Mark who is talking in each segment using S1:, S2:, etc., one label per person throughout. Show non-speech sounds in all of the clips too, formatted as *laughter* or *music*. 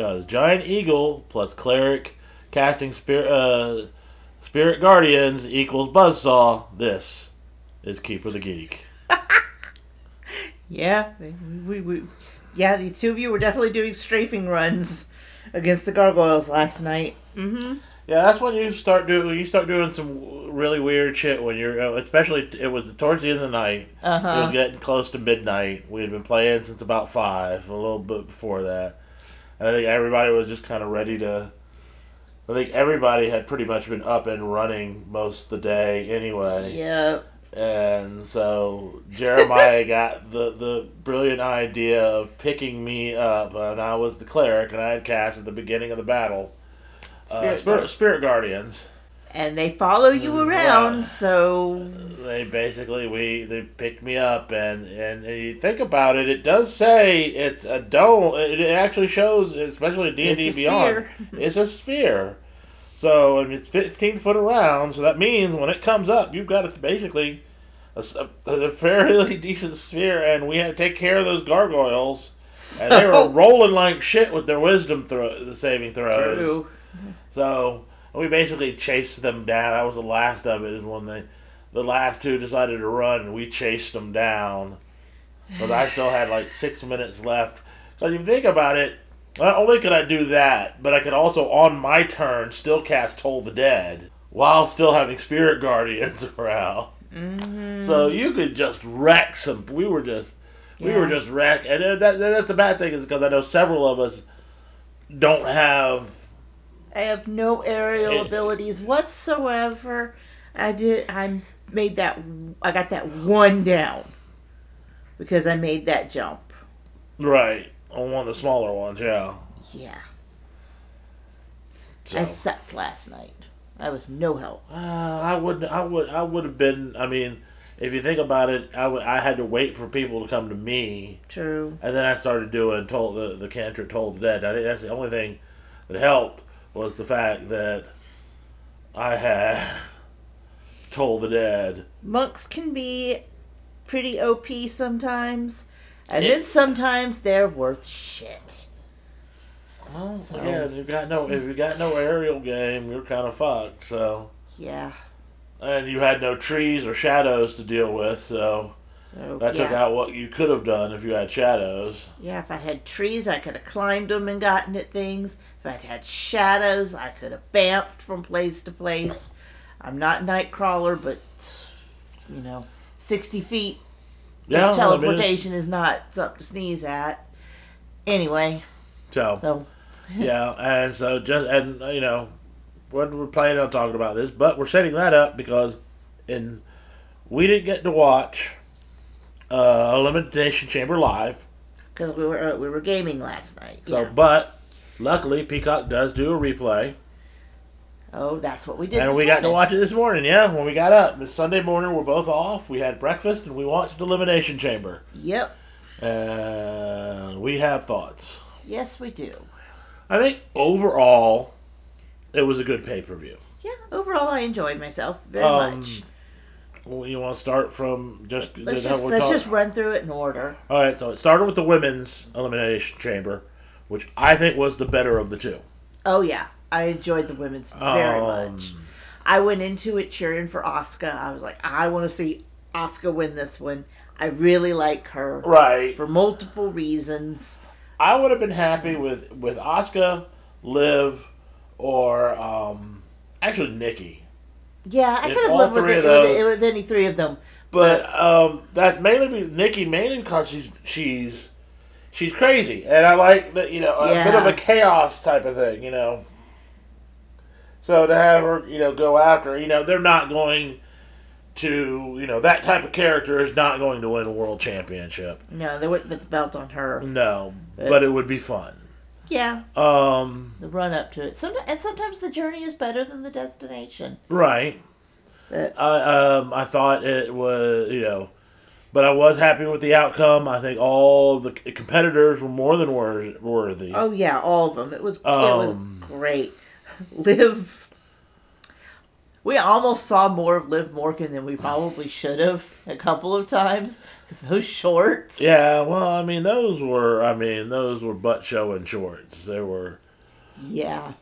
S1: because Giant Eagle plus Cleric casting Spirit uh, Spirit Guardians equals Buzzsaw. This is Keeper the Geek. *laughs*
S2: Yeah, we, we, yeah, the two of you were definitely doing strafing runs against the gargoyles last night. Mm-hmm.
S1: Yeah, that's when you start doing you start doing some really weird shit when you're uh, especially it was towards the end of the night.
S2: Uh-huh.
S1: It was getting close to midnight. We had been playing since about five, a little bit before that. And I think everybody was just kind of ready to. I think everybody had pretty much been up and running most of the day anyway.
S2: Yep.
S1: And so Jeremiah *laughs* got the, the brilliant idea of picking me up, and I was the cleric, and I had cast at the beginning of the battle. uh,
S2: Spirit
S1: Spirit, Spirit Guardians.
S2: And they follow you around, so
S1: They basically we they picked me up, and and you think about it, it does say it's a dome. It actually shows, especially D and D
S2: It's a
S1: Beyond, *laughs* it's a sphere. So and it's fifteen foot around. So that means when it comes up, you've got a, basically a fairly *laughs* decent sphere, and we had to take care of those gargoyles. And they were rolling like shit with their wisdom throw, the saving throws.
S2: True.
S1: So we basically chased them down. That was the last of it. Is when they, the last two decided to run, and we chased them down. But I still had like six minutes left. So if you think about it, not only could I do that, but I could also, on my turn, still cast Toll the Dead while still having Spirit Guardians *laughs* around.
S2: Mm-hmm.
S1: So you could just wreck some. We were just, we were just wreck, and uh, that, that's the bad thing is because I know several of us don't have
S2: I have no aerial
S1: It-
S2: abilities whatsoever. I did. I made that. I got that one down because I made that jump.
S1: Right. On one of the smaller ones, yeah.
S2: Yeah,
S1: So,
S2: I sucked last night. I was no help.
S1: uh, I would I would I would have been I mean, if you think about it, I would I had to wait for people to come to me
S2: True.
S1: and then I started doing told the the cantrip Toll the Dead. I think that's the only thing that helped was the fact that I had Toll the Dead.
S2: Monks can be pretty OP sometimes, and
S1: It-
S2: then sometimes they're worth shit.
S1: Well,
S2: So-
S1: again, if you got no if you got no aerial game, you're kind of fucked. So,
S2: Yeah.
S1: and you had no trees or shadows to deal with, so
S2: So
S1: that
S2: yeah.
S1: took out what you could have done if you had shadows.
S2: Yeah, if I'd had trees, I could have climbed them and gotten at things. If I'd had shadows, I could have bamfed from place to place. I'm not Nightcrawler, but you know, 60 feet
S1: Yeah,
S2: of
S1: I mean,
S2: teleportation is not something to sneeze at. Anyway,
S1: so
S2: so *laughs*
S1: yeah, and so just and uh, you know, we're, we're planning on talking about this, but we're setting that up because in we didn't get to watch uh, Elimination Chamber live.
S2: because we were uh, we were gaming last night.
S1: So,
S2: yeah.
S1: but luckily Peacock does do a replay,
S2: Oh, that's what we did.
S1: and we got to watch it this morning. Yeah, when we got up this Sunday morning, we're both off. We had breakfast and we watched Elimination Chamber,
S2: Yep.
S1: and we have thoughts.
S2: Yes, we do.
S1: I think overall, it was a good pay per view.
S2: Yeah. Overall, I enjoyed myself very
S1: Um,
S2: much.
S1: Well, you want to start from just
S2: Let's just let's just run through it in order.
S1: All right, so it started with the women's elimination chamber, which I think was the better of the two.
S2: Oh yeah, I enjoyed the women's very
S1: Um,
S2: much. I went into it cheering for Asuka. I was like, I want to see Asuka win this one. I really like her
S1: Right.
S2: for multiple reasons.
S1: I would have been happy with with Asuka, Liv, or um, actually Nikki.
S2: Yeah, I could have lived with, it,
S1: of
S2: with,
S1: those-
S2: with any three of them.
S1: But um, that mainly be Nikki mainly because she's she's she's crazy, and I like that you know a bit of a chaos type of thing, you know. So to have her, you know, go after, you know, they're not going to, you know, that type of character is not going to win a world championship.
S2: No, they wouldn't put the belt on her.
S1: No, but it would be fun.
S2: Yeah,
S1: Um,
S2: the run up to it. Some, and sometimes the journey is better than the destination.
S1: right.
S2: But,
S1: I um I thought it was you know, but I was happy with the outcome. I think all the competitors were more than wor- worthy.
S2: oh yeah, all of them. It was it was
S1: Um,
S2: great. *laughs* Liv, We almost saw more of Liv Morgan than we probably should have a couple of times because those shorts.
S1: Yeah, well, I mean, those were, I mean, those were butt showing shorts. They were.
S2: Yeah.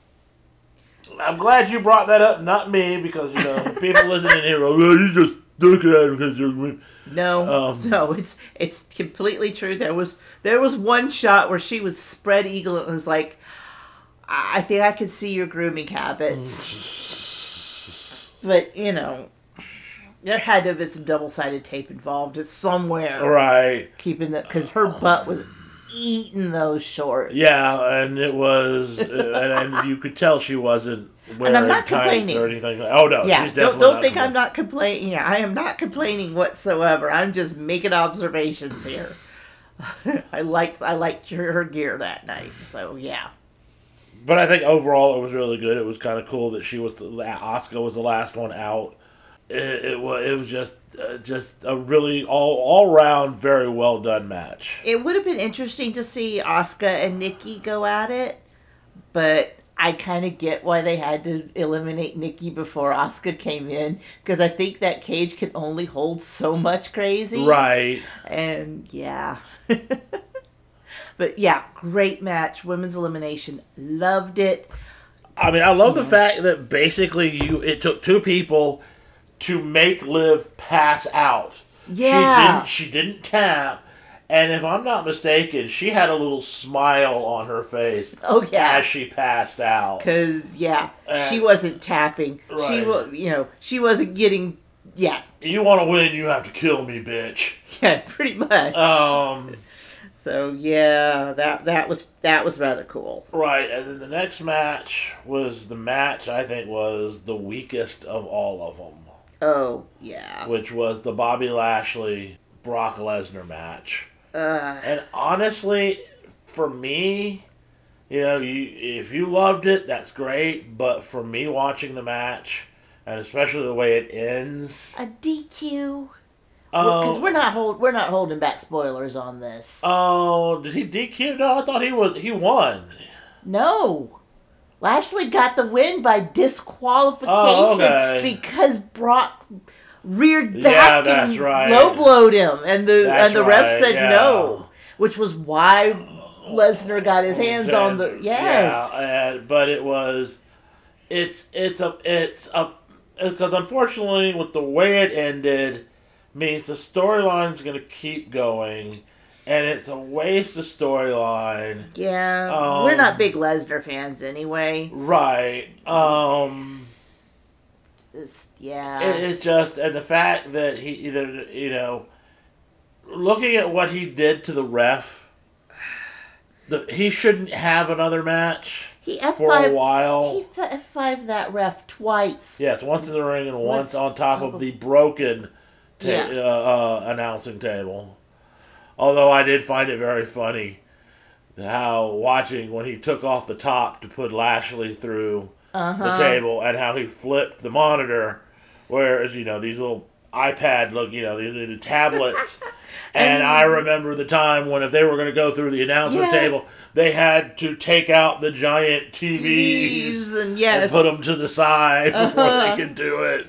S1: I'm glad you brought that up, not me, because you know people listening here, well, you just look at it because you're.
S2: No,
S1: Um,
S2: no, it's it's completely true. There was there was one shot where she was spread eagle and was like, I I think I can see your grooming habits. *laughs* but you know, there had to have been some double sided tape involved somewhere,
S1: Right.
S2: keeping that because her butt was eating those shorts.
S1: Yeah, and it was, uh, and, and you could tell she wasn't wearing
S2: not
S1: tights
S2: complaining.
S1: or anything. Like, oh no,
S2: Yeah,
S1: she's
S2: don't,
S1: definitely
S2: don't
S1: not
S2: think I'm not complaining. Yeah, I am not complaining whatsoever. I'm just making observations here. *laughs* I liked I liked her, her gear that night. So yeah,
S1: But I think overall it was really good. It was kind of cool that she was the Asuka was the last one out. It, it was it was just uh, just a really all all round very well done match.
S2: it would have been interesting to see Asuka and Nikki go at it, but I kind of get why they had to eliminate Nikki before Asuka came in because I think that cage can only hold so much crazy.
S1: Right.
S2: And yeah. *laughs* but yeah, great match. Women's elimination. Loved it.
S1: I mean, I love the fact that basically you it took two people to make Liv pass out.
S2: Yeah.
S1: She didn't she didn't tap. And if I'm not mistaken, she had a little smile on her face
S2: Oh, yeah.
S1: as she passed out.
S2: Cause yeah, she
S1: Uh,
S2: wasn't tapping. She
S1: right.
S2: was, you know, she wasn't getting. Yeah,
S1: You want to win, you have to kill me, bitch. *laughs*
S2: yeah, pretty much.
S1: Um,
S2: so yeah, that that was that was rather cool.
S1: right, and then the next match was the match I think was the weakest of all of them,
S2: Oh yeah.
S1: which was the Bobby Lashley Brock Lesnar match.
S2: Uh,
S1: And honestly, for me, you know, you if you loved it, that's great. But for me, watching the match, and especially the way it ends,
S2: a DQ. Because
S1: oh,
S2: we're not hold we're not holding back spoilers on this.
S1: oh, did he DQ? No, I thought he was he won.
S2: No. Lashley got the win by disqualification
S1: Oh, okay.
S2: because Brock reared
S1: Yeah,
S2: back
S1: that's
S2: and
S1: right.
S2: low blowed him, and the
S1: That's
S2: and the ref
S1: right,
S2: said
S1: yeah.
S2: no, which was why Lesnar got his hands on the yes.
S1: Yeah, and, but it was, it's it's a it's a because unfortunately with the way it ended, means the storyline's gonna keep going, and it's a waste of storyline.
S2: Yeah,
S1: Um,
S2: we're not big Lesnar fans anyway.
S1: Right. Um.
S2: It's, yeah,
S1: It, it's just and the fact that he either you know, looking at what he did to the ref, the he shouldn't have another match
S2: he F
S1: for a while.
S2: he F five that ref twice.
S1: Yes, once in the ring and once
S2: Once
S1: on top
S2: top
S1: of
S2: of-
S1: the broken ta-
S2: Yeah.
S1: uh, uh, announcing table. Although I did find it very funny how watching when he took off the top to put Lashley through
S2: Uh-huh.
S1: the table and how he flipped the monitor, whereas you know these little iPad look, you know, the, the tablets. *laughs* and I remember the time when if they were going to go through the announcement
S2: Yeah.
S1: table, they had to take out the giant TVs
S2: TVs and yes,
S1: and put them to the side *laughs* before
S2: Uh-huh.
S1: they could do it.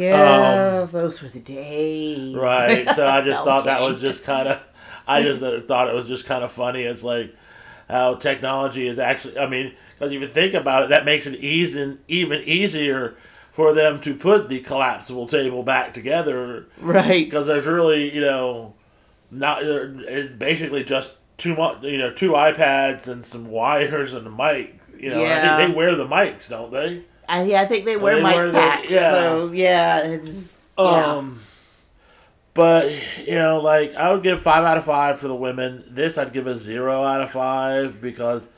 S2: Yeah, those were the days.
S1: um, Right. So I *laughs* just thought that was just kind of, I just *laughs* thought it was just kind of funny. It's like how technology is actually, I mean, because you think about it, that makes it easy, even easier for them to put the collapsible table back together
S2: right.
S1: because there's really, you know, not, it's basically just two, you know, two iPads and some wires and a mic. You know, I
S2: Yeah.
S1: think they wear the mics, don't they?
S2: I, yeah, I think they wear
S1: They
S2: mic
S1: wear the-
S2: packs.
S1: yeah.
S2: So yeah, it's yeah.
S1: Um, but you know, like I would give five out of five for the women. This I'd give a zero out of five because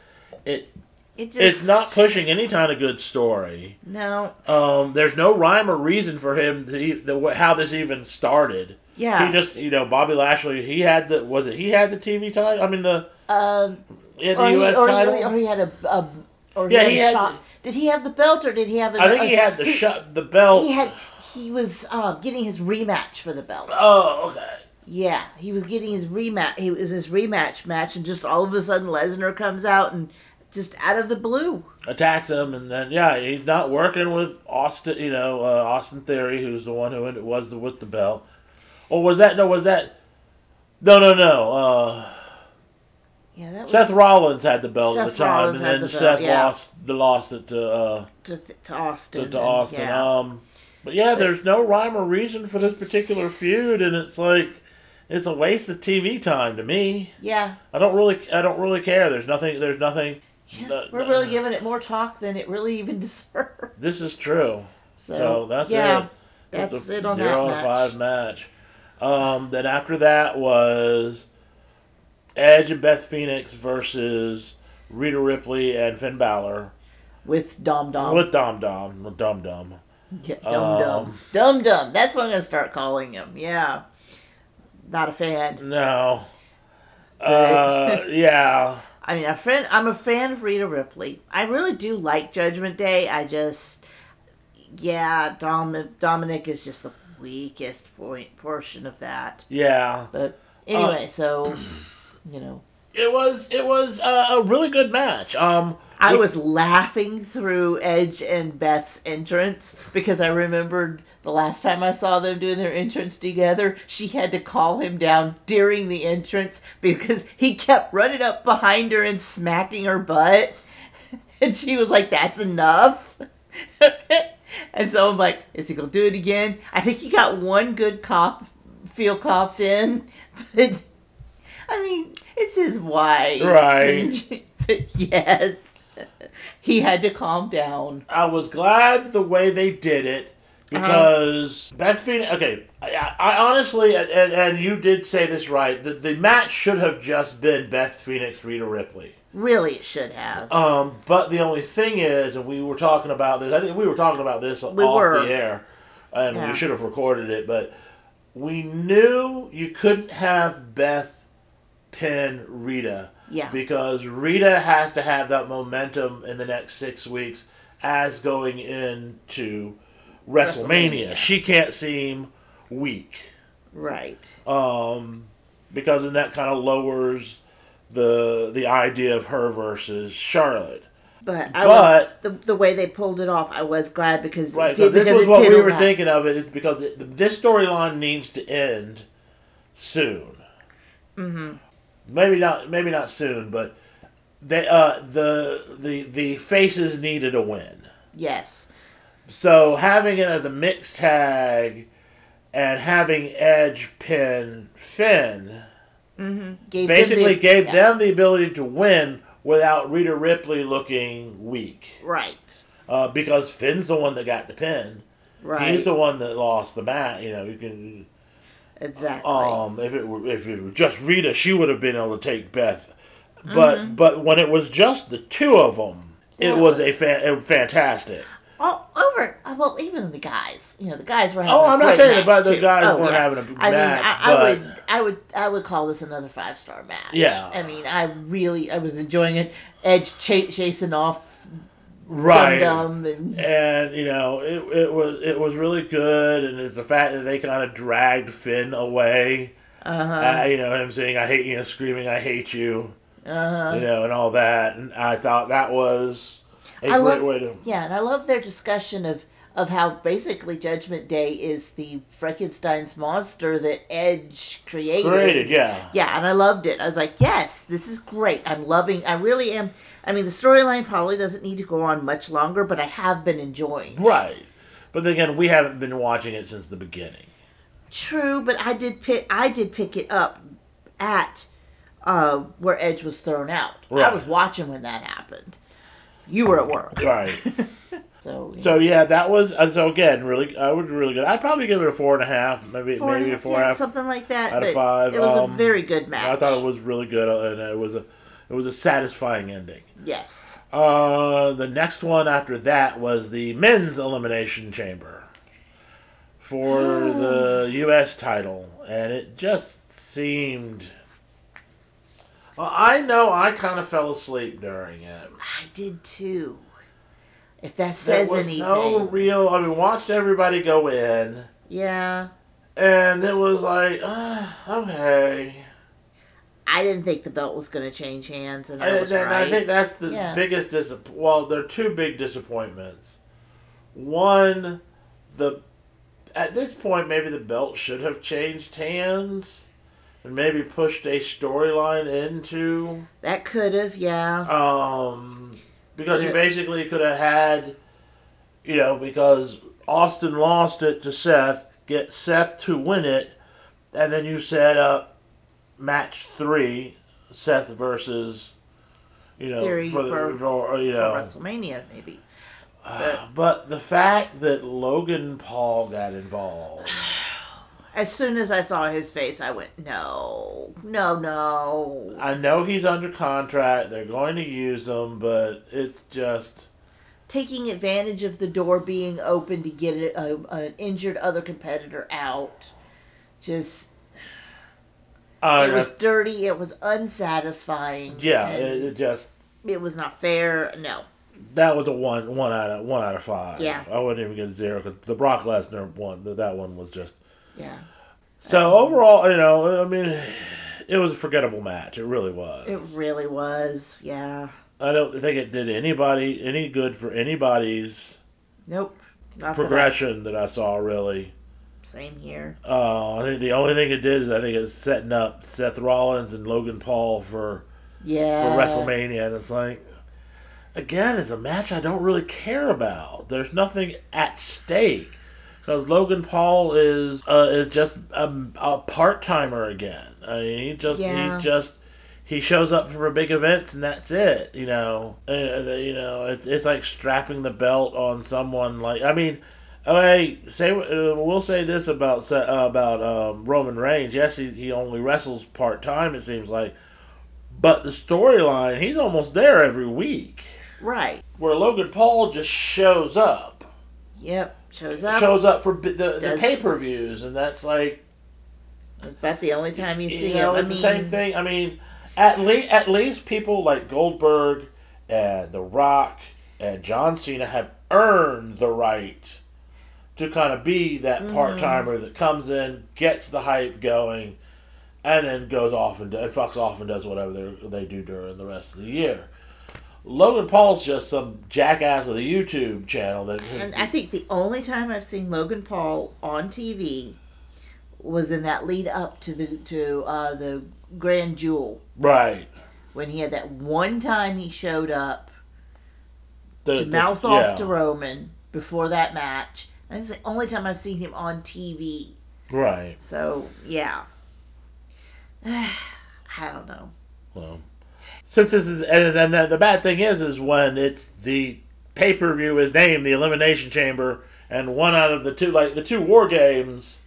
S1: it
S2: It just
S1: it's not pushing any kind of good story.
S2: no.
S1: Um, there's no rhyme or reason for him to the how this even started.
S2: Yeah.
S1: He just you know Bobby Lashley. He had the was it he had the TV title? I mean the
S2: Uh,
S1: yeah the
S2: or, he,
S1: U.S.
S2: or,
S1: title.
S2: he, or he had a, a or
S1: Yeah,
S2: he had
S1: he had
S2: shot. Did he have the belt or did he have?
S1: I think he had the shut the belt.
S2: He had. He was uh, getting his rematch for the belt.
S1: oh okay.
S2: Yeah, he was getting his rematch. He was his rematch match, and just all of a sudden Lesnar comes out and just out of the blue.
S1: attacks him, and then yeah, he's not working with Austin. You know, uh, Austin Theory, who's the one who was the with the belt. Or was that no? Was that no? No, no. Uh,
S2: Yeah, that was
S1: Seth Rollins had the belt at the time,
S2: Rollins
S1: and then
S2: the belt,
S1: Seth
S2: yeah.
S1: lost the lost it to uh,
S2: to, to Austin.
S1: to, to
S2: and-
S1: Austin.
S2: yeah.
S1: Um, but yeah, there's no rhyme or reason for this particular feud, and it's like it's a waste of TV time to me.
S2: yeah.
S1: I don't really, I don't really care. There's nothing. There's nothing.
S2: Yeah,
S1: no-
S2: we're really giving it more talk than it really even *laughs* deserves.
S1: This is true.
S2: So,
S1: So that's
S2: yeah,
S1: it.
S2: That's
S1: The
S2: it on
S1: zero
S2: that match.
S1: five match. Um, then after that was Edge and Beth Phoenix versus Rhea Ripley and Finn Balor
S2: with Dom Dom.
S1: with Dom Dom, Dum Dum.
S2: Yeah, Dum Dum.
S1: Um,
S2: Dum Dum. That's what I'm gonna start calling him. Yeah. Not a fan.
S1: No. *laughs* Uh, yeah. *laughs*
S2: I mean, a friend. I'm a fan of Rhea Ripley. I really do like Judgment Day. I just, yeah, Dom, Dominic is just the weakest point portion of that.
S1: Yeah.
S2: But
S1: Uh,
S2: anyway, so *clears throat* you know,
S1: It was it was uh, a really good match. Um,
S2: I was laughing through Edge and Beth's entrance because I remembered the last time I saw them doing their entrance together, she had to call him down during the entrance because he kept running up behind her and smacking her butt. *laughs* And she was like, That's enough. *laughs* and so I'm like, Is he going to do it again? I think he got one good cop, feel copped in. *laughs* But, I mean, it's his wife.
S1: Right. *laughs*
S2: but yes, he had to calm down.
S1: I was glad the way they did it because Beth Phoenix. Okay, I, I honestly, and, and you did say this right. The, the match should have just been Beth Phoenix, Rhea Ripley.
S2: Really, it should have.
S1: Um, but the only thing is, and we were talking about this. I think we were talking about this
S2: We
S1: off
S2: were.
S1: the air, and
S2: Yeah.
S1: we should have recorded it. But we knew you couldn't have Beth pin Rhea.
S2: Yeah.
S1: Because Rhea has to have that momentum in the next six weeks as going into WrestleMania.
S2: WrestleMania.
S1: She can't seem weak.
S2: Right.
S1: Um, because then that kind of lowers the the idea of her versus Charlotte.
S2: But I
S1: But-
S2: was, the the way they pulled it off, I was glad because
S1: Right,
S2: did,
S1: because this
S2: because
S1: was what we were thinking of it, is because it, this storyline needs to end soon. Mm-hmm. Maybe not. Maybe not soon, but they uh the the the faces needed a win.
S2: Yes.
S1: So having it as a mixed tag and having Edge pin Finn
S2: Gave them
S1: basically
S2: the-
S1: gave
S2: yeah,
S1: them the ability to win without Rhea Ripley looking weak.
S2: right.
S1: Uh, because Finn's the one that got the pin.
S2: Right.
S1: He's the one that lost the match. You know, you can.
S2: Exactly.
S1: Um, if it were if it were just Rhea, she would have been able to take Beth. But but when it was just the two of them, it
S2: That
S1: was, a
S2: was-
S1: fa- fantastic.
S2: All over. uh, Well, even the guys. You know, the guys were. Having
S1: Oh,
S2: a
S1: I'm not saying about the guys
S2: Oh,
S1: weren't
S2: yeah.
S1: having a
S2: I
S1: match,
S2: mean, I, I
S1: but-
S2: would, I would, I would call this another five star match.
S1: Yeah.
S2: I mean, I really, I was enjoying it. Edge ch- chasing off
S1: Right.
S2: And
S1: And you know it, it was it was really good, and it's the fact that they kind of dragged Finn away. Uh-huh. you know him saying "I hate you," know, screaming "I hate you,"
S2: uh-huh.
S1: you know, and all that. And I thought that was a
S2: I
S1: great
S2: love,
S1: way to.
S2: yeah, and I love their discussion of of how basically Judgment Day is the Frankenstein's monster that Edge created.
S1: Created, yeah.
S2: Yeah, and I loved it. I was like, yes, this is great. I'm loving. I really am. I mean, the storyline probably doesn't need to go on much longer, but I have been enjoying. it.
S1: Right. But then again, we haven't been watching it since the beginning.
S2: True, but I did pick. I did pick it up at uh, where Edge was thrown out. I was watching when that happened. You were at work,
S1: Right. *laughs*
S2: so
S1: so yeah, that was uh, so again really. I would really good. I'd probably give it a four and a half, maybe
S2: four
S1: maybe
S2: a
S1: four
S2: yeah,
S1: half.
S2: something like that.
S1: out of five,
S2: It was
S1: um,
S2: a very good match.
S1: I thought it was really good, uh, and it was a it was a satisfying ending.
S2: Yes.
S1: Uh, the next one after that was the men's elimination chamber for the U.S. title, and it just seemed. Well, I know I kind of fell asleep during it.
S2: I did too. If that says There
S1: was
S2: anything.
S1: no real. I mean, watched everybody go in,
S2: Yeah.
S1: and it was like, ah, okay.
S2: I didn't think the belt was going to change hands, and I
S1: And,
S2: was
S1: and
S2: right.
S1: I think that's the
S2: Yeah.
S1: biggest disapp- Well, there are two big disappointments. One, the at this point maybe the belt should have changed hands, and maybe pushed a storyline into
S2: that could have, yeah.
S1: um because you basically could have had, you know, because Austin lost it to Seth, get Seth to win it, and then you set up match three, Seth versus, you know,
S2: Theory
S1: for, the,
S2: for-
S1: you know,
S2: WrestleMania, maybe.
S1: but the fact that Logan Paul got involved, *sighs*
S2: As soon as I saw his face, I went, no, no, no.
S1: I know he's under contract. They're going to use him, but it's just.
S2: Taking advantage of the door being open to get a, a, uh, an injured other competitor out. Just,
S1: Uh,
S2: it was dirty. It was unsatisfying.
S1: yeah, it, it just
S2: it was not fair. No.
S1: That was a one one out of one out of five.
S2: Yeah.
S1: I wouldn't even get a zero because the Brock Lesnar one that one was just.
S2: Yeah.
S1: So overall, you know, I mean, it was a forgettable match. It really was.
S2: It really was. Yeah.
S1: I don't think it did anybody any good for anybody's
S2: Nope. Not that I-
S1: progression that I saw. Really,
S2: Same here.
S1: uh, I think the only thing it did is I think it's setting up Seth Rollins and Logan Paul for
S2: Yeah.
S1: for WrestleMania, and it's like, again, it's a match I don't really care about. There's nothing at stake because Logan Paul is uh, is just a, a part timer again. I mean, he just
S2: Yeah.
S1: he just he shows up for big events and that's it. You know, uh, you know, it's it's like strapping the belt on someone. Like, I mean. Okay, say uh, we'll say this about uh, about um, Roman Reigns. Yes, he, he only wrestles part time. It seems like, but the storyline, he's almost there every week.
S2: Right.
S1: Where Logan Paul just shows up,
S2: Yep. Shows up.
S1: shows up for the, the pay per views, and that's like
S2: It's about the only time you see
S1: you know
S2: him.
S1: it's
S2: I
S1: the same thing. I mean, at least at least people like Goldberg and The Rock and John Cena have earned the right to kind of be that
S2: Mm-hmm.
S1: part timer that comes in, gets the hype going, and then goes off and, do- and fucks off and does whatever they they do during the rest of the year. Logan Paul's just some jackass with a YouTube channel that
S2: And I think the only time I've seen Logan Paul on TV was in that lead up to the to uh, the Crown Jewel
S1: right
S2: when he had that one time he showed up
S1: the,
S2: to
S1: the-
S2: mouth
S1: yeah.
S2: off to Roman before that match. It's the only time I've seen him on TV.
S1: right.
S2: So yeah, *sighs* I don't know.
S1: Well, since this is, and then the, the bad thing is, is when it's the pay per view is named the Elimination Chamber, and one out of the two, like the two War Games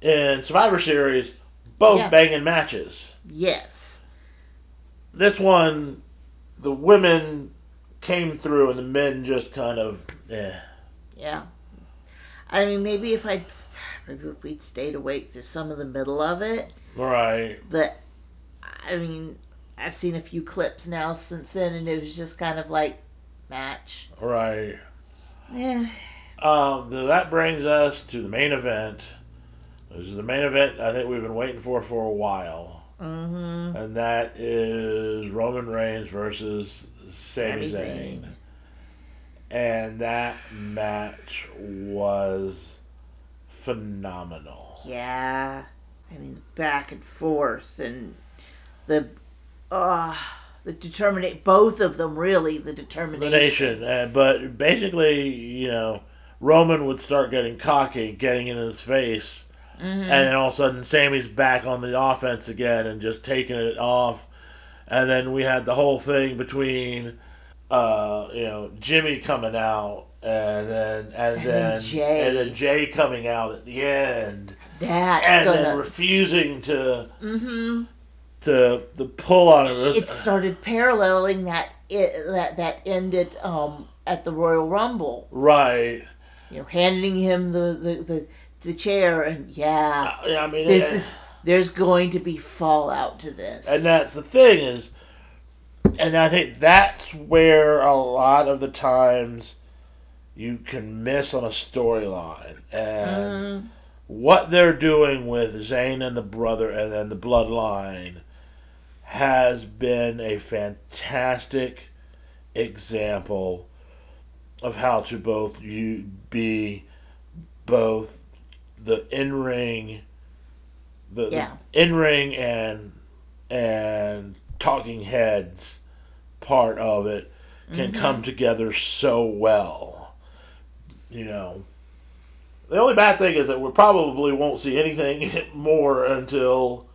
S1: in Survivor Series, both
S2: Yeah.
S1: banging matches.
S2: Yes,
S1: This one, the women came through, and the men just kind of, eh.
S2: yeah. I mean, maybe if I, *sighs* maybe if we'd stayed awake through some of the middle of it.
S1: Right.
S2: But I mean, I've seen a few clips now since then, and it was just kind of like match.
S1: Right.
S2: Yeah,
S1: Um, th- that brings us to the main event. This is the main event I think we've been waiting for for a while.
S2: mm-hmm.
S1: and that is Roman Reigns versus Sami,
S2: Sami
S1: Zayn. And that match was phenomenal.
S2: yeah. I mean, back and forth, and the, uh the determinate. Both of them really the determination.
S1: uh, but basically, you know, Roman would start getting cocky, getting in his face, and then all of a sudden, Sami's back on the offense again and just taking it off. And then we had the whole thing between, uh, you know, Jimmy coming out, and then and,
S2: And
S1: then,
S2: then Jey.
S1: and then Jey coming out at the end,
S2: That's
S1: and
S2: gonna.
S1: then refusing to
S2: mm-hmm.
S1: to the pull on it.
S2: It started paralleling that it that that ended um at the Royal Rumble.
S1: right.
S2: You know, handing him the the the, the chair, and yeah.
S1: Uh, I mean,
S2: There's
S1: it-
S2: this. There's going to be fallout to this.
S1: And that's the thing is, and I think that's where a lot of the times you can miss on a storyline and
S2: Mm,
S1: what they're doing with Zayn and the brother and then the bloodline has been a fantastic example of how to both you be both the in ring the,
S2: Yeah.
S1: in ring and and talking heads part of it can mm-hmm. come together so well. You know. The only bad thing is that we probably won't see anything *laughs* more until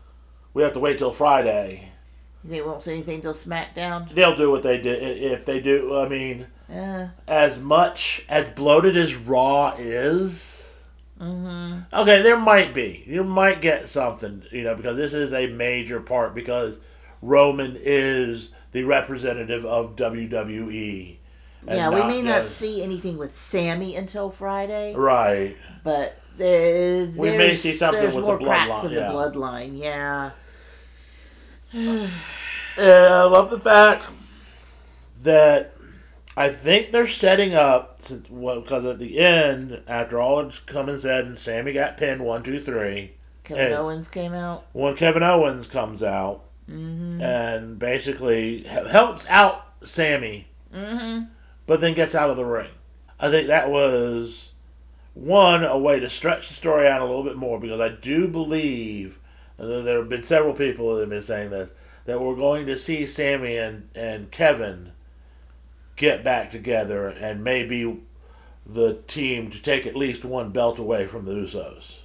S1: we have to wait till Friday.
S2: They won't see anything till SmackDown?
S1: They'll do what they did if they do. I mean,
S2: Yeah.
S1: as much as bloated as Raw is. Mm-hmm. Okay, there might be. You might get something, you know, because this is a major part because Roman is the representative of WWE.
S2: Yeah, we may not see anything with Sami until Friday,
S1: Right.
S2: but there, there's,
S1: We may see something with
S2: more
S1: the
S2: cracks
S1: bloodline,
S2: in
S1: yeah.
S2: the bloodline. Yeah. *sighs*
S1: And I love the fact that I think they're setting up since well, because at the end, after all it's come and said, and Sami got pinned one, two, three.
S2: Kevin Owens came out.
S1: when Kevin Owens comes out Mm-hmm. and basically helps out Sami, mm-hmm. but then gets out of the ring. I think that was one a way to stretch the story out a little bit more because I do believe there have been several people that have been saying this that we're going to see Sami and, and Kevin get back together and maybe the team to take at least one belt away from the Usos.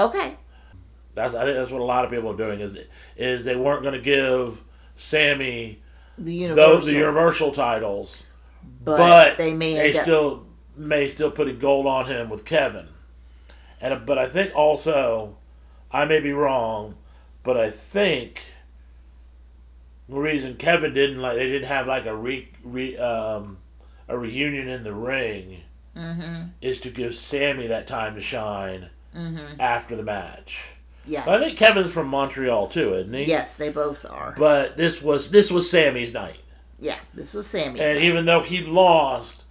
S2: Okay.
S1: That's I think that's what a lot of people are doing is is they weren't going to give Sami
S2: The Universal.
S1: those the Universal titles,
S2: but,
S1: but
S2: they may
S1: they still may still put a gold on him with Kevin, and but I think also I may be wrong, but I think the reason Kevin didn't like they didn't have like a re, re um a reunion in the ring
S2: Mm-hmm.
S1: is to give Sami that time to shine
S2: Mm-hmm.
S1: after the match.
S2: Yeah.
S1: But I think Kevin's from Montreal too, isn't he?
S2: Yes, they both are.
S1: But this was this was Sami's night,
S2: Yeah, this was Sami's.
S1: and
S2: night.
S1: even though he lost,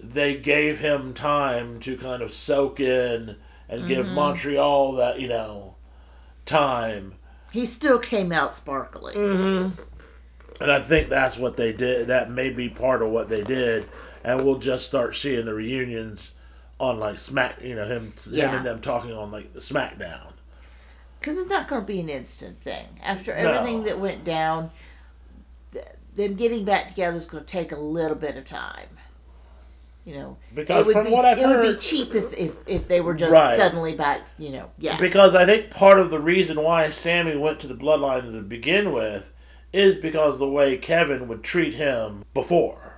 S1: they gave him time to kind of soak in and give
S2: Mm-hmm.
S1: Montreal that you know time.
S2: he still came out sparkling.
S1: Mm. And I think that's what they did. That may be part of what they did, and we'll just start seeing the reunions on like Smack. You know him, him
S2: Yeah.
S1: and them talking on like the SmackDown.
S2: Because it's not going to be an instant thing. After
S1: No.
S2: everything that went down, th- them getting back together is going to take a little bit of time. You know,
S1: Because
S2: it
S1: from
S2: be,
S1: what I've
S2: it would be cheap if, if, if they were just
S1: Right.
S2: suddenly back. You know, yeah,
S1: Because I think part of the reason why Sami went to the bloodline to begin with is because the way Kevin would treat him before.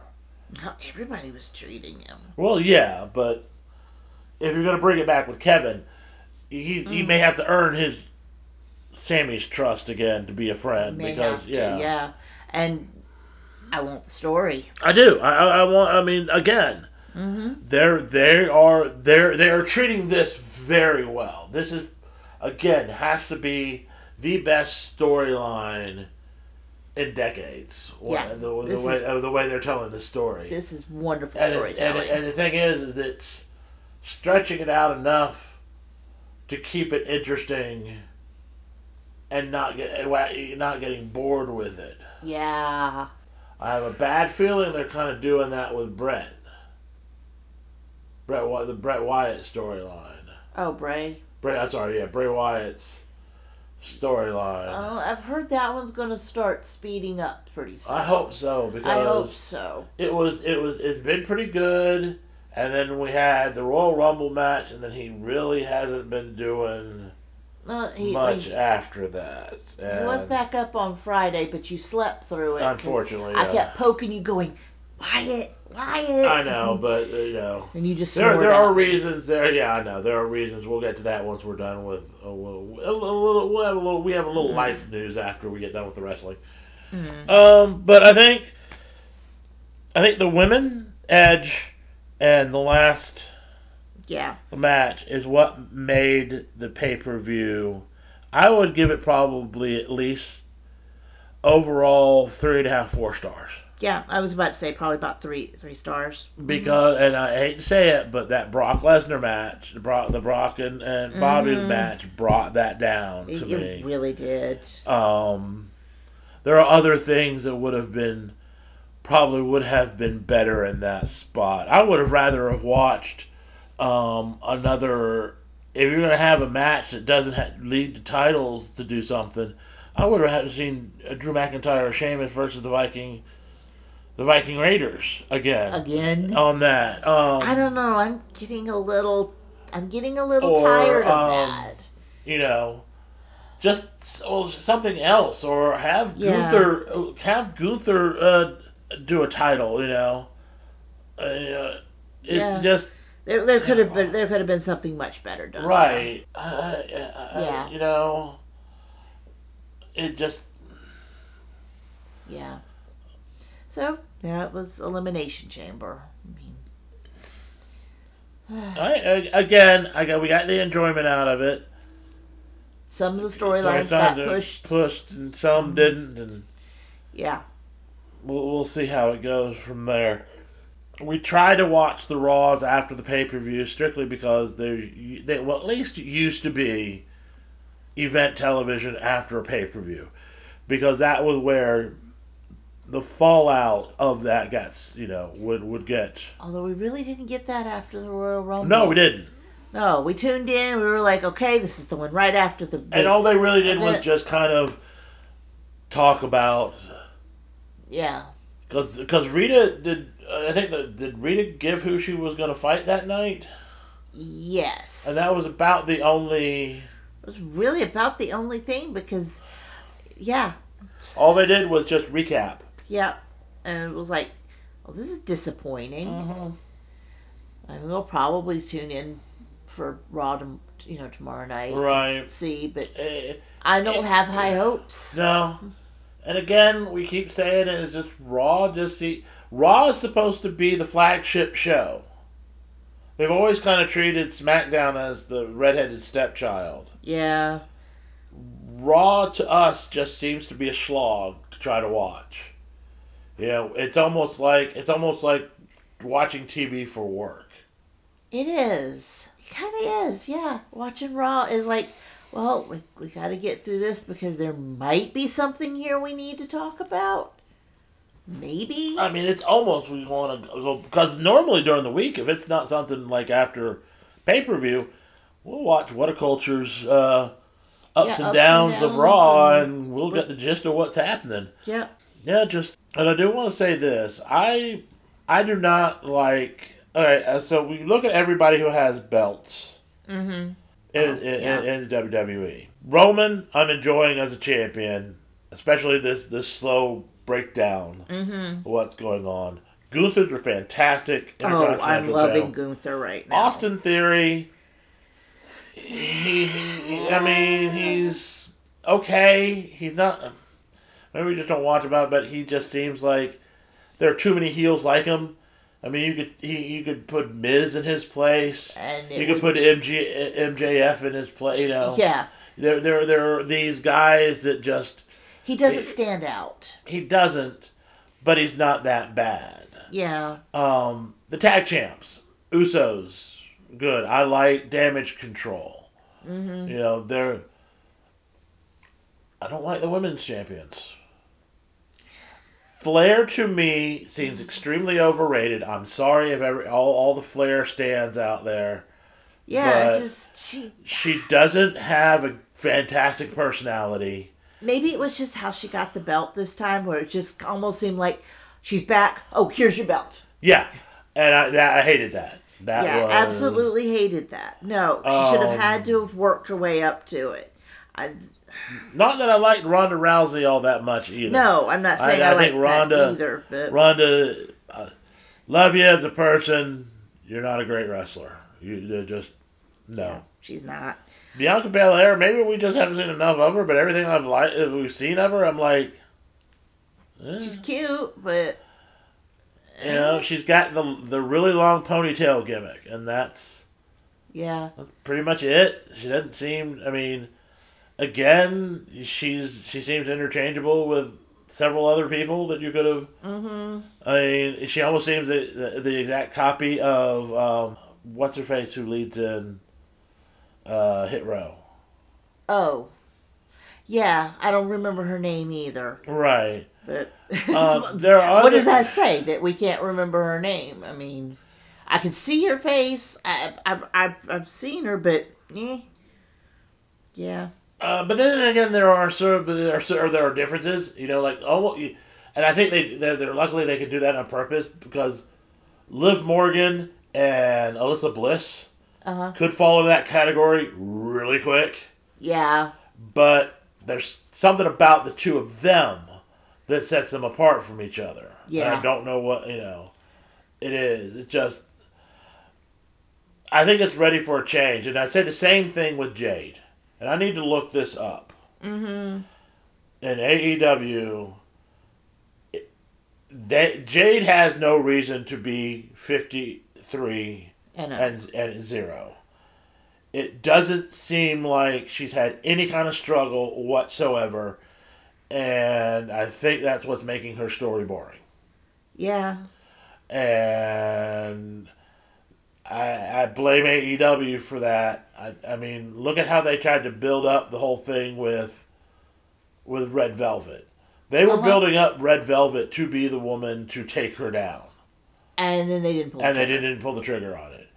S2: how everybody was treating him.
S1: Well, yeah, but if you're going to bring it back with Kevin, he, he
S2: Mm.
S1: may have to earn his Sami's trust again to be a friend
S2: May
S1: because
S2: have to,
S1: yeah.
S2: yeah. And I want the story.
S1: I do. I, I, want. I mean, again,
S2: Mm-hmm.
S1: they're they are they're they are treating this very well. This is again has to be the best storyline in decades.
S2: Yeah,
S1: the, the
S2: this
S1: way
S2: is-
S1: uh, the way they're telling the story.
S2: This is wonderful
S1: and, it's, and,
S2: storytelling.
S1: and the thing is, is it's stretching it out enough to keep it interesting and not get not getting bored with it.
S2: yeah,
S1: I have a bad feeling they're kind of doing that with Brett. Brett, the Brett Wyatt storyline.
S2: oh Bray.
S1: Bray, I'm sorry, yeah, Bray Wyatt's storyline.
S2: Oh, I've heard that one's going to start speeding up pretty soon.
S1: I hope so because
S2: I hope so.
S1: it was it was it's been pretty good. And then we had the Royal Rumble match, and then he really hasn't been doing
S2: Uh, he,
S1: much
S2: he,
S1: after that.
S2: he was back up on Friday, but you slept through it.
S1: Unfortunately,
S2: I kept poking you, going, Wyatt, Wyatt.
S1: I know, but uh, you know.
S2: And you just
S1: There, there are reasons there. Yeah, I know there are reasons. We'll get to that once we're done with. Uh, we'll, a little, we'll have a little. We have a little
S2: Mm-hmm.
S1: life news after we get done with the wrestling. Um, but I think, I think the women Edge and the last
S2: Yeah,
S1: match is what made the pay per view. I would give it probably at least overall three and a half, four stars.
S2: yeah. I was about to say probably about three three stars.
S1: because and I hate to say it, but that Brock Lesnar match, the Brock, the Brock and, and Bobby match brought that down to
S2: it
S1: me.
S2: really did.
S1: Um, there are other things that would have been probably would have been better in that spot. I would have rather have watched um, another. If you're going to have a match that doesn't ha- lead to titles to do something, I would have seen Drew McIntyre or Sheamus versus the Viking, the Viking Raiders again
S2: Again.
S1: on that. Um,
S2: I don't know. I'm getting a little. I'm getting a little
S1: Or,
S2: tired of
S1: um,
S2: that.
S1: you know, just or something else, or have
S2: Yeah.
S1: Gunther have Gunther uh, do a title. You know, uh, it
S2: Yeah.
S1: just
S2: There, there could have been. There could have been something much better done.
S1: right. Uh, uh, uh,
S2: Yeah.
S1: you know, it just
S2: Yeah. So yeah, it was elimination chamber. I mean, *sighs*
S1: I, I, again. I got we got the enjoyment out of it.
S2: some of the
S1: So
S2: storylines
S1: it's
S2: got pushed.
S1: pushed, and some didn't, and
S2: Yeah.
S1: we'll, we'll see how it goes from there. We try to watch the Raws after the pay per view strictly because they they well at least used to be event television after a pay per view because that was where the fallout of that gets you know would would get.
S2: Although we really didn't get that after the Royal Rumble.
S1: No, we didn't.
S2: No, we tuned in. We were like, okay, this is the one right after the.
S1: And all they really did was just kind of talk about
S2: yeah.
S1: Because because Rhea did. I think that did Rhea give who she was going to fight that night,
S2: Yes.
S1: and that was about the only.
S2: it was really about the only thing because, yeah,
S1: All they did was just recap.
S2: yeah, and it was like, well, this is disappointing.
S1: Mm-hmm.
S2: I mean, we'll probably tune in for Raw, to, you know, tomorrow night.
S1: Right.
S2: See, but
S1: Eh,
S2: I don't have high hopes.
S1: no. And again, we keep saying it is just Raw. Just see, Raw is supposed to be the flagship show. They've always kind of treated SmackDown as the redheaded stepchild.
S2: Yeah,
S1: Raw to us just seems to be a slog to try to watch. You know, it's almost like it's almost like watching TV for work.
S2: it is. It kind of is. Yeah, watching Raw is like, well, we, we got to get through this because there might be something here we need to talk about. Maybe.
S1: I mean, it's almost we want to go because normally during the week, if it's not something like after pay per view, we'll watch WhatCulture's uh, ups,
S2: Yeah,
S1: and,
S2: ups
S1: downs
S2: and
S1: of Raw,
S2: and-
S1: and, we'll get the gist of what's happening.
S2: yeah.
S1: Yeah, just and I do want to say this: I I do not like. All right, uh, so we look at everybody who has belts
S2: Mm-hmm.
S1: In, in,
S2: yeah.
S1: in, in WWE. Roman, I'm enjoying as a champion, especially this this slow breakdown
S2: Mm-hmm.
S1: of what's going on. Gunther's are fantastic.
S2: Oh, I'm loving. Gunther right now.
S1: Austin Theory. He, he, I mean, he's okay. He's not. Maybe we just don't watch about, it, but he just seems like there are too many heels like him. I mean, you could he, you could put Miz in his place.
S2: And
S1: You could put MG, MJF in his place. You know,
S2: Yeah,
S1: there there there are these guys that just
S2: he doesn't stand out.
S1: he doesn't, but he's not that bad.
S2: Yeah,
S1: Um, the tag champs, Usos, good. I like Damage Control. Mm-hmm. You know, they're. I don't like the women's champions. Flair to me seems extremely overrated. I'm sorry if every all, all the Flair stands out there.
S2: yeah. Just she.
S1: She doesn't have a fantastic personality.
S2: Maybe it was just how she got the belt this time, where it just almost seemed like she's back. Oh, here's your belt.
S1: Yeah, and I that, I hated that. That
S2: yeah,
S1: was,
S2: absolutely hated that. No, she should have
S1: Um,
S2: had to have worked her way up to it. I,
S1: Not that I liked Ronda Rousey all that much either.
S2: no, I'm not saying
S1: I
S2: I, like
S1: think Ronda-
S2: that either. But
S1: Ronda, uh, love you as a person. You're not a great wrestler. You you're just no.
S2: yeah, she's not.
S1: Bianca Belair. Maybe we just haven't seen enough of her. But everything I've like we've seen of her, I'm like, eh.
S2: She's cute, but
S1: you know, she's got the the really long ponytail gimmick, and that's
S2: yeah,
S1: that's pretty much it. She doesn't seem. I mean, again, she's she seems interchangeable with several other people that you could have.
S2: mm-hmm.
S1: I mean, she almost seems the, the, the exact copy of um, what's her face who leads in uh, Hit Row.
S2: Oh, Yeah, I don't remember her name either.
S1: Right.
S2: But *laughs*
S1: Uh, there are
S2: what
S1: other-
S2: does that say that we can't remember her name? I mean, I can see her face. I, I, I, I've seen her, but eh. Yeah.
S1: Uh, but then again, there are sort of there are, there are differences. You know, like oh, and I think they they're, they're luckily they can do that on purpose because Liv Morgan and Alexa Bliss
S2: Uh huh.
S1: could fall into that category really quick.
S2: Yeah.
S1: But there's something about the two of them that sets them apart from each other. And
S2: Yeah.
S1: I don't know what you know. It is. It's just. I think it's ready for a change, and I say the same thing with Jade, and I need to look this up.
S2: Mm-hmm.
S1: In AEW, it- they, Jade has no reason to be fifty three
S2: And, uh,
S1: and and zero. It doesn't seem like she's had any kind of struggle whatsoever, and I think that's what's making her story boring.
S2: yeah.
S1: And I I blame AEW for that. I I mean, look at how they tried to build up the whole thing with with Red Velvet. They were
S2: Uh-huh.
S1: building up Red Velvet to be the woman to take her down
S2: And then they didn't pull. the
S1: and they didn't pull the trigger on it.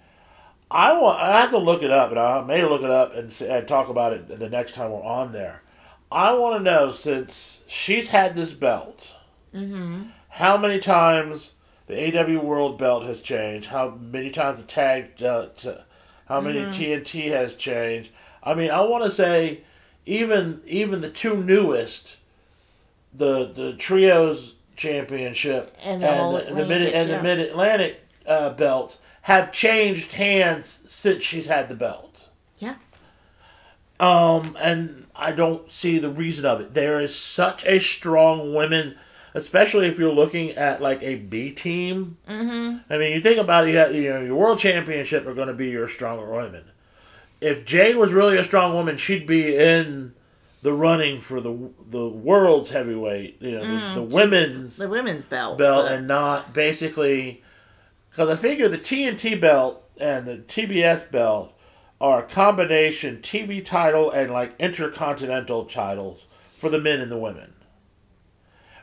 S1: I want. I have to look it up, and I may look it up and, and talk about it the next time we're on there. I want to know since she's had this belt,
S2: Mm-hmm.
S1: how many times the AEW World Belt has changed, how many times the tag, uh, t- how many TNT has changed. I mean, I want to say even even the two newest, the the trios championship
S2: And the All
S1: the, the mid
S2: Atlantic,
S1: and
S2: yeah.
S1: the mid Atlantic uh, belts have changed hands since she's had the belt.
S2: Yeah.
S1: Um, and I don't see the reason of it. There is such a strong women, especially if you're looking at like a B team.
S2: Mm-hmm.
S1: I mean, you think about it, you, have, you know, your world championship are going to be your stronger women. If Jade was really a strong woman, she'd be in the running for the the world's heavyweight, you know, the, the women's
S2: The women's belt.
S1: belt,
S2: but-
S1: and not basically because I figure the TNT belt and the TBS belt are a combination TV title and like intercontinental titles for the men and the women.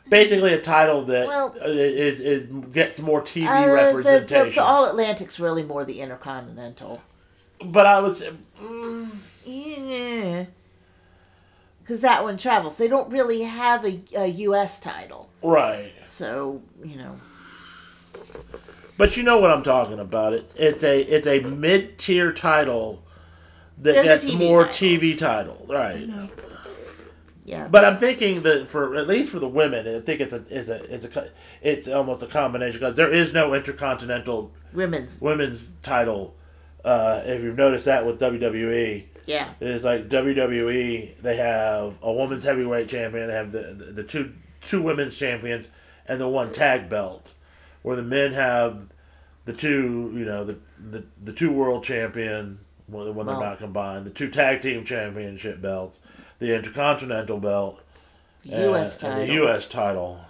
S1: Basically, a title that
S2: Well-
S1: is, is gets more TV
S2: Uh, the, the,
S1: representation.
S2: the All Atlantic's really more the Intercontinental.
S1: but I would say, mm,
S2: Yeah. Because that one travels. They don't really have a, a U.S. title.
S1: right.
S2: So, you know.
S1: But you know what I'm talking about. It's it's a it's a mid tier title that
S2: They're
S1: gets more
S2: titles.
S1: TV title, right?
S2: Yeah.
S1: But I'm thinking that for at least for the women, I think it's a it's a it's a it's almost a combination because there is no intercontinental
S2: women's.
S1: women's title. Uh, if you've noticed that with WWE,
S2: Yeah.
S1: it's like WWE. They have a women's heavyweight champion. They have the, the the two two women's champions and the one tag belt, where the men have the two you know the the, the two world champion when, when they're
S2: Wow.
S1: not combined, the two tag team championship belts, the intercontinental belt,
S2: The U.S.
S1: and- the U.S. title.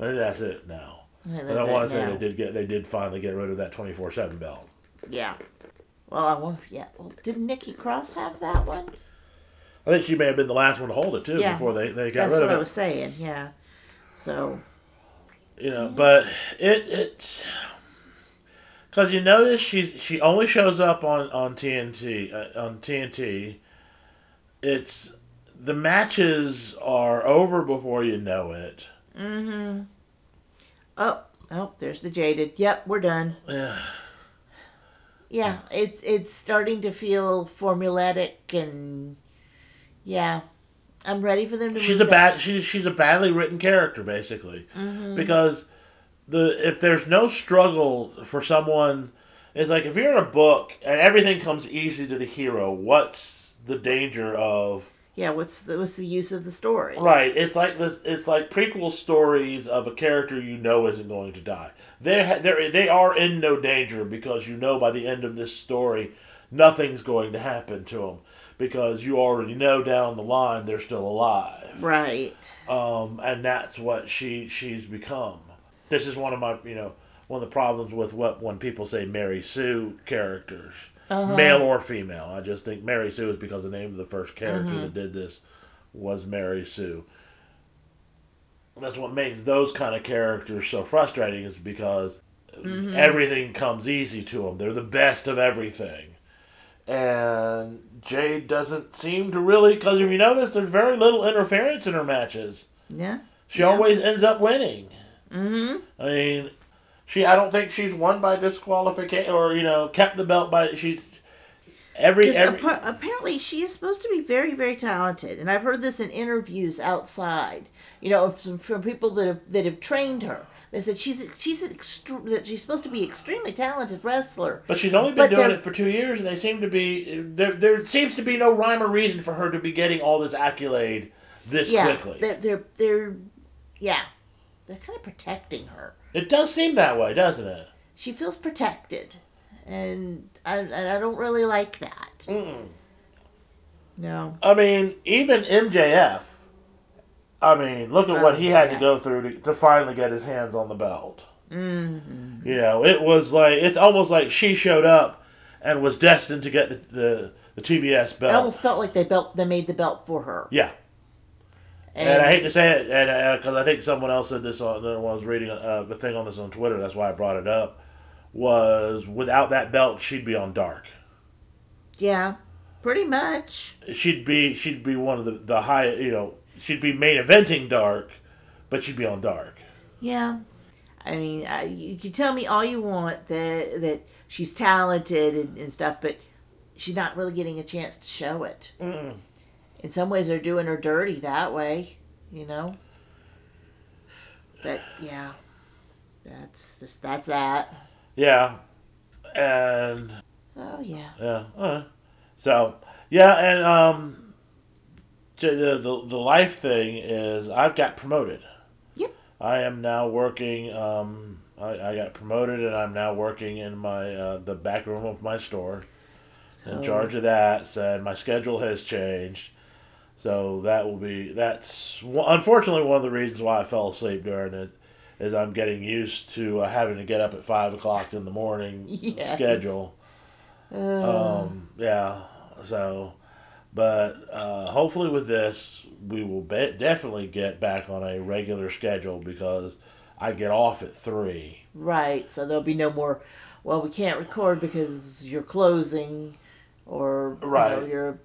S1: I think that's it now.
S2: Yeah,
S1: But
S2: that's
S1: I want to say
S2: now.
S1: they did get they did finally get rid of that twenty four seven belt.
S2: Yeah. Well, I won't. Yeah. Well, did Nikki Cross have that one?
S1: I think she may have been the last one to hold it too
S2: Yeah.
S1: before they, they got
S2: That's
S1: rid
S2: what
S1: of
S2: I
S1: it.
S2: was saying. Yeah. So.
S1: you know but it it's because you notice she she only shows up on on TNT uh, on TNT it's the matches are over before you know it
S2: Mm-hmm. Oh. Oh. There's the jaded. Yep. We're done.
S1: yeah
S2: Yeah. It's it's starting to feel formulaic and. Yeah. I'm ready for them to.
S1: she's a bad she's she's a badly written character basically
S2: Mm-hmm.
S1: because the if there's no struggle for someone it's like if you're in a book and everything comes easy to the hero what's the danger of
S2: Yeah. What's the what's the use of the story?
S1: Right. It's like this. It's like prequel stories of a character you know isn't going to die. They they they are in no danger because you know by the end of this story, nothing's going to happen to them because you already know down the line they're still alive.
S2: Right.
S1: Um, and that's what she she's become. This is one of my you know one of the problems with what when people say Mary Sue characters,
S2: Uh-huh.
S1: male or female. I just think Mary Sue is because the name of the first character
S2: Mm-hmm.
S1: that did this was Mary Sue. That's what makes those kind of characters so frustrating is because everything comes easy to them. They're the best of everything. And Jade doesn't seem to really, because if you notice, there's very little interference in her matches.
S2: Yeah.
S1: She
S2: Yeah.
S1: always ends up winning.
S2: Mm-hmm.
S1: I mean, she. I don't think she's won by disqualification or you know kept the belt by. She's every every.
S2: appa- apparently she is supposed to be very, very talented, and I've heard this in interviews outside. You know, from, from people that have that have trained her. They said she's she's an extre- that she's supposed to be extremely talented wrestler.
S1: But she's only been
S2: But
S1: doing it for two years, and they seem to be there. There seems to be no rhyme or reason for her to be getting all this accolade this
S2: Yeah,
S1: quickly.
S2: they're they're they're yeah, they're kind of protecting her.
S1: It does seem that way, doesn't it?
S2: She feels protected, and I and I don't really like that.
S1: Mm-mm.
S2: No.
S1: I mean, even MJF. I mean, look at what
S2: Oh,
S1: he had to go through to, to finally get his hands on the belt.
S2: Mm-hmm.
S1: You know, it was like it's almost like she showed up and was destined to get the the, the TBS belt.
S2: It almost felt like they belt they made the belt for her.
S1: yeah, and, I hate to say it, and because I think someone else said this on when I was reading uh, the thing on this on Twitter. That's why I brought it up. Was without that belt, she'd be on dark.
S2: yeah, pretty much.
S1: She'd be she'd be one of the the high. You know, she'd be main eventing dark, but she'd be on dark.
S2: Yeah. I mean, I, you can tell me all you want that that she's talented and, and stuff, but she's not really getting a chance to show it.
S1: Mm.
S2: In some ways, they're doing her dirty that way, you know. But yeah, that's just that's that.
S1: Yeah, and
S2: Oh yeah.
S1: Yeah. So yeah, and um, the the the life thing is I've got promoted.
S2: Yep.
S1: I am now working. Um, I, I got promoted, and I'm now working in my uh, the back room of my store,
S2: So,
S1: in charge of that. So, and my schedule has changed. So that will be that's unfortunately one of the reasons why I fell asleep during it is I'm getting used to uh, having to get up at five o'clock in the morning *laughs*
S2: Yes.
S1: schedule.
S2: Uh,
S1: Um, yeah. So, but uh, hopefully with this, we will be- definitely get back on a regular schedule because I get off at three.
S2: right. So there'll be no more. Well, we can't record because you're closing, or you know,
S1: Right.
S2: you're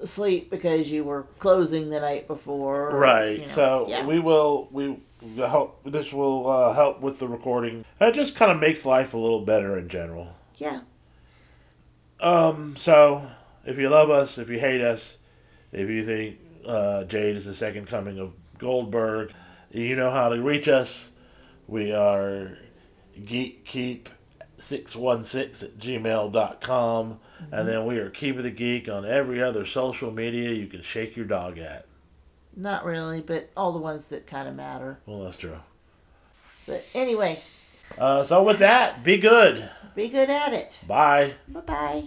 S2: asleep because you were closing the night before. or,
S1: Right.
S2: you know,
S1: so
S2: yeah.
S1: we will we will help. This will uh, help with the recording. It just kind of makes life a little better in general.
S2: yeah.
S1: Um. So if you love us, if you hate us, if you think uh, Jade is the second coming of Goldberg, you know how to reach us. We are geekkeep616 at gmail.com. And then we are Keep of the Geek on every other social media you can shake your dog at.
S2: Not really, but all the ones that kind of matter.
S1: Well, that's true.
S2: But anyway,
S1: Uh, so with that, be good.
S2: be good at it.
S1: Bye.
S2: Bye bye.